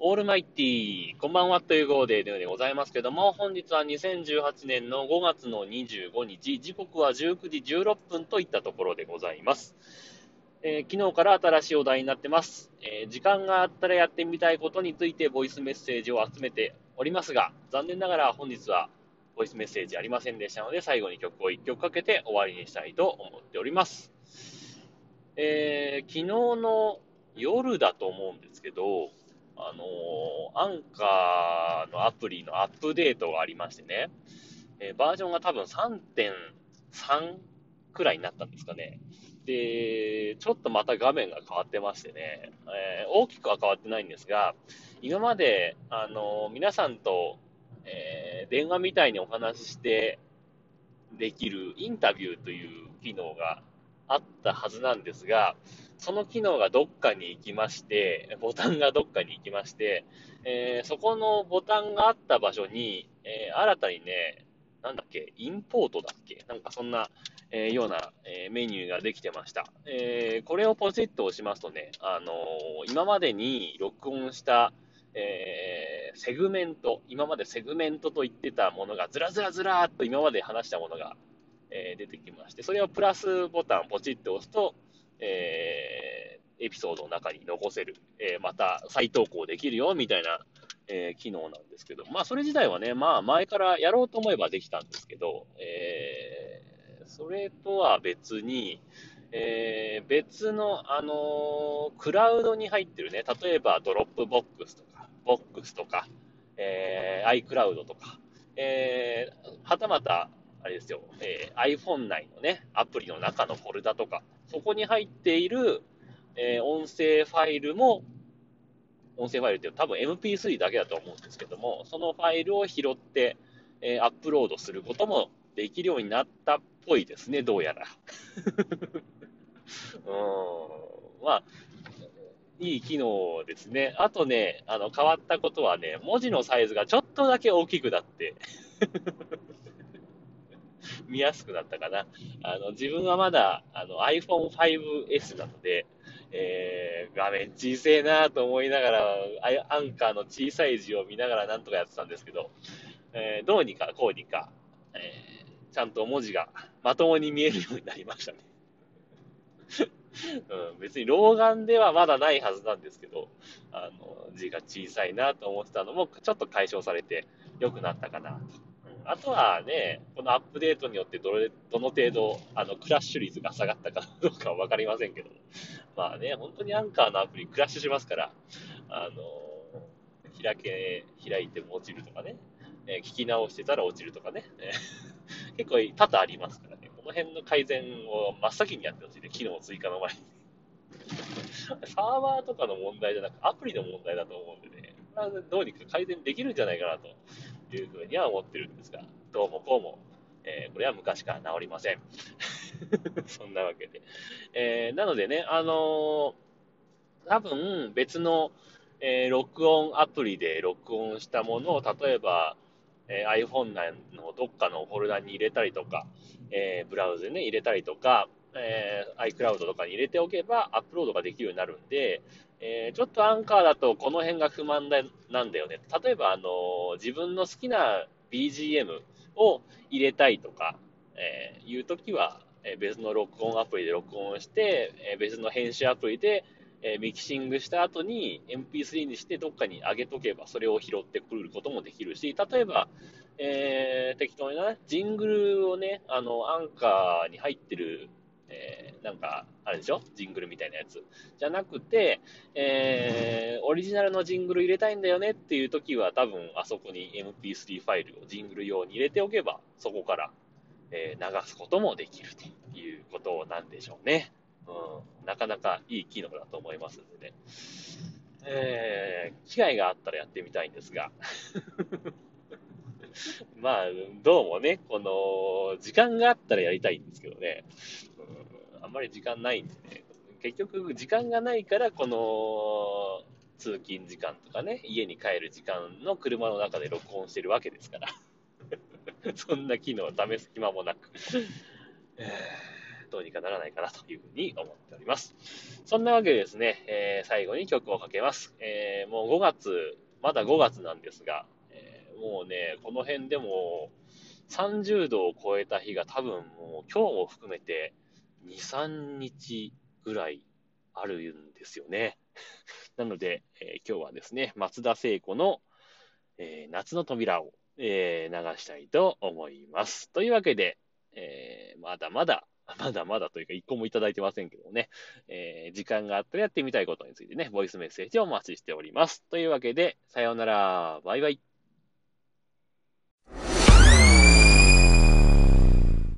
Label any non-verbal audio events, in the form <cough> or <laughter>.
オールマイティー、こんばんはという号ででございますけども、本日は2018年の5月の25日、時刻は19時16分といったところでございます。えー、昨日から新しいお題になってます、えー、時間があったらやってみたいことについてボイスメッセージを集めておりますが、残念ながら本日はボイスメッセージありませんでしたので、最後に曲を1曲かけて終わりにしたいと思っております。えー、昨日の夜だと思うんですけど、あのアンカーのアプリのアップデートがありましてね、え、バージョンが多分3.3くらいになったんですかね。で、ちょっとまた画面が変わってましてね、えー、大きくは変わってないんですが、今まで、あの皆さんと、えー、電話みたいにお話ししてできるインタビューという機能があったはずなんですが、その機能がどっかに行きまして、ボタンがどっかに行きまして、えー、そこのボタンがあった場所に、えー、新たにね、なんだっけ、インポートだっけなんかそんな、えー、ような、えメニューができてました。えこれをポチッと押しますとね、あの今までに録音した、えセグメント、今までセグメントと言ってたものがずらずらずらっと今まで話したものが、え出てきまして、それをプラスボタンポチッと押すと、えー、エピソードの中に残せる、えー、また再投稿できるよみたいな、えー、機能なんですけど、まあそれ自体はね、まあ前からやろうと思えばできたんですけど、えー、それとは別に、えー、別の、あのー、クラウドに入ってるね、例えばドロップボックスとか、ボックスとか、えー、iCloud とか、えー、はたまた、あれですよ、えー、iPhone 内のね、アプリの中のフォルダとか、そこに入っている、えー、音声ファイルも、音声ファイルって多分 MP3 だけだと思うんですけども、そのファイルを拾って、えー、アップロードすることもできるようになったっぽいですね、どうやら。<laughs> うん、まあ、いい機能ですね。あとね、あの、変わったことはね、文字のサイズがちょっとだけ大きくなって <laughs> 見やすくなったかな。あの、自分はまだ、あの、iPhone 5S なので、えー、画面小さいなと思いながら、アンカーの小さい字を見ながらなんとかやってたんですけど、えー、どうにかこうにか、えー、ちゃんと文字がまともに見えるようになりましたね。<laughs> うん、別に老眼ではまだないはずなんですけど、あの、字が小さいなと思ってたのも、ちょっと解消されて良くなったかなとあとはね、このアップデートによってどれ、どの程度、あの、クラッシュ率が下がったかどうかはわかりませんけど、まあね、本当にアンカーのアプリクラッシュしますから、あの、開け、開いても落ちるとかね、えー、聞き直してたら落ちるとかね、<laughs> 結構多々ありますからね、この辺の改善を真っ先にやってほしいね、機能追加の前に。サーバーとかの問題じゃなくアプリの問題だと思うんでね、どうにか改善できるんじゃないかなと。というふうには思ってるんですが、どうもこうも、えー、これは昔から治りません。<laughs> そんなわけで。えー、なのでね、あのー、多分別の、えー、録音アプリで録音したものを、例えば、え、iPhone 内のどっかのフォルダに入れたりとか、え、ブラウザでね、入れたりとか、えー、iCloud とかに入れておけばアップロードができるようになるんで、えー、ちょっとアンカーだとこの辺が不満だなんだよね。例えば、あの、自分の好きな BGM を入れたいとか、えー、いうときは、え、別の録音アプリで録音して、え、別の編集アプリで、え、ミキシングした後に MP3 にしてどっかに上げとけばそれを拾ってくることもできるし、例えば、えー、適当にね、ジングルをね、あの、アンカーに入ってるえー、なんか、あれでしょ？ジングルみたいなやつ。じゃなくて、えー、オリジナルのジングル入れたいんだよねっていう時は、多分あそこに MP3 ファイルをジングル用に入れておけば、そこから、えー、流すこともできるということなんでしょうね。うん、なかなかいい機能だと思いますんでね。えー、機会があったらやってみたいんですが。<laughs> まあ、どうもね、この、時間があったらやりたいんですけどね。あんまり時間ないんでね、結局時間がないから、この、通勤時間とかね、家に帰る時間の車の中で録音してるわけですから。<laughs> そんな機能を試す暇もなく。どうにかならないかなというふうに思っております。そんなわけでですね、えー、最後に曲をかけます。えー、もう5月、まだ5月なんですが、えー、もうね、この辺でも30度を超えた日が多分もう今日も含めて2、3日ぐらいあるんですよね。<laughs> なので、えー、今日はですね、松田聖子の、えー、夏の扉を、えー、流したいと思います。というわけで、えまだまだ、<laughs> まだまだというか一個もいただいてませんけどもね、え時間があったらやってみたいことについてね、ボイスメッセージをお待ちしております。というわけで、さようなら、バイバイ。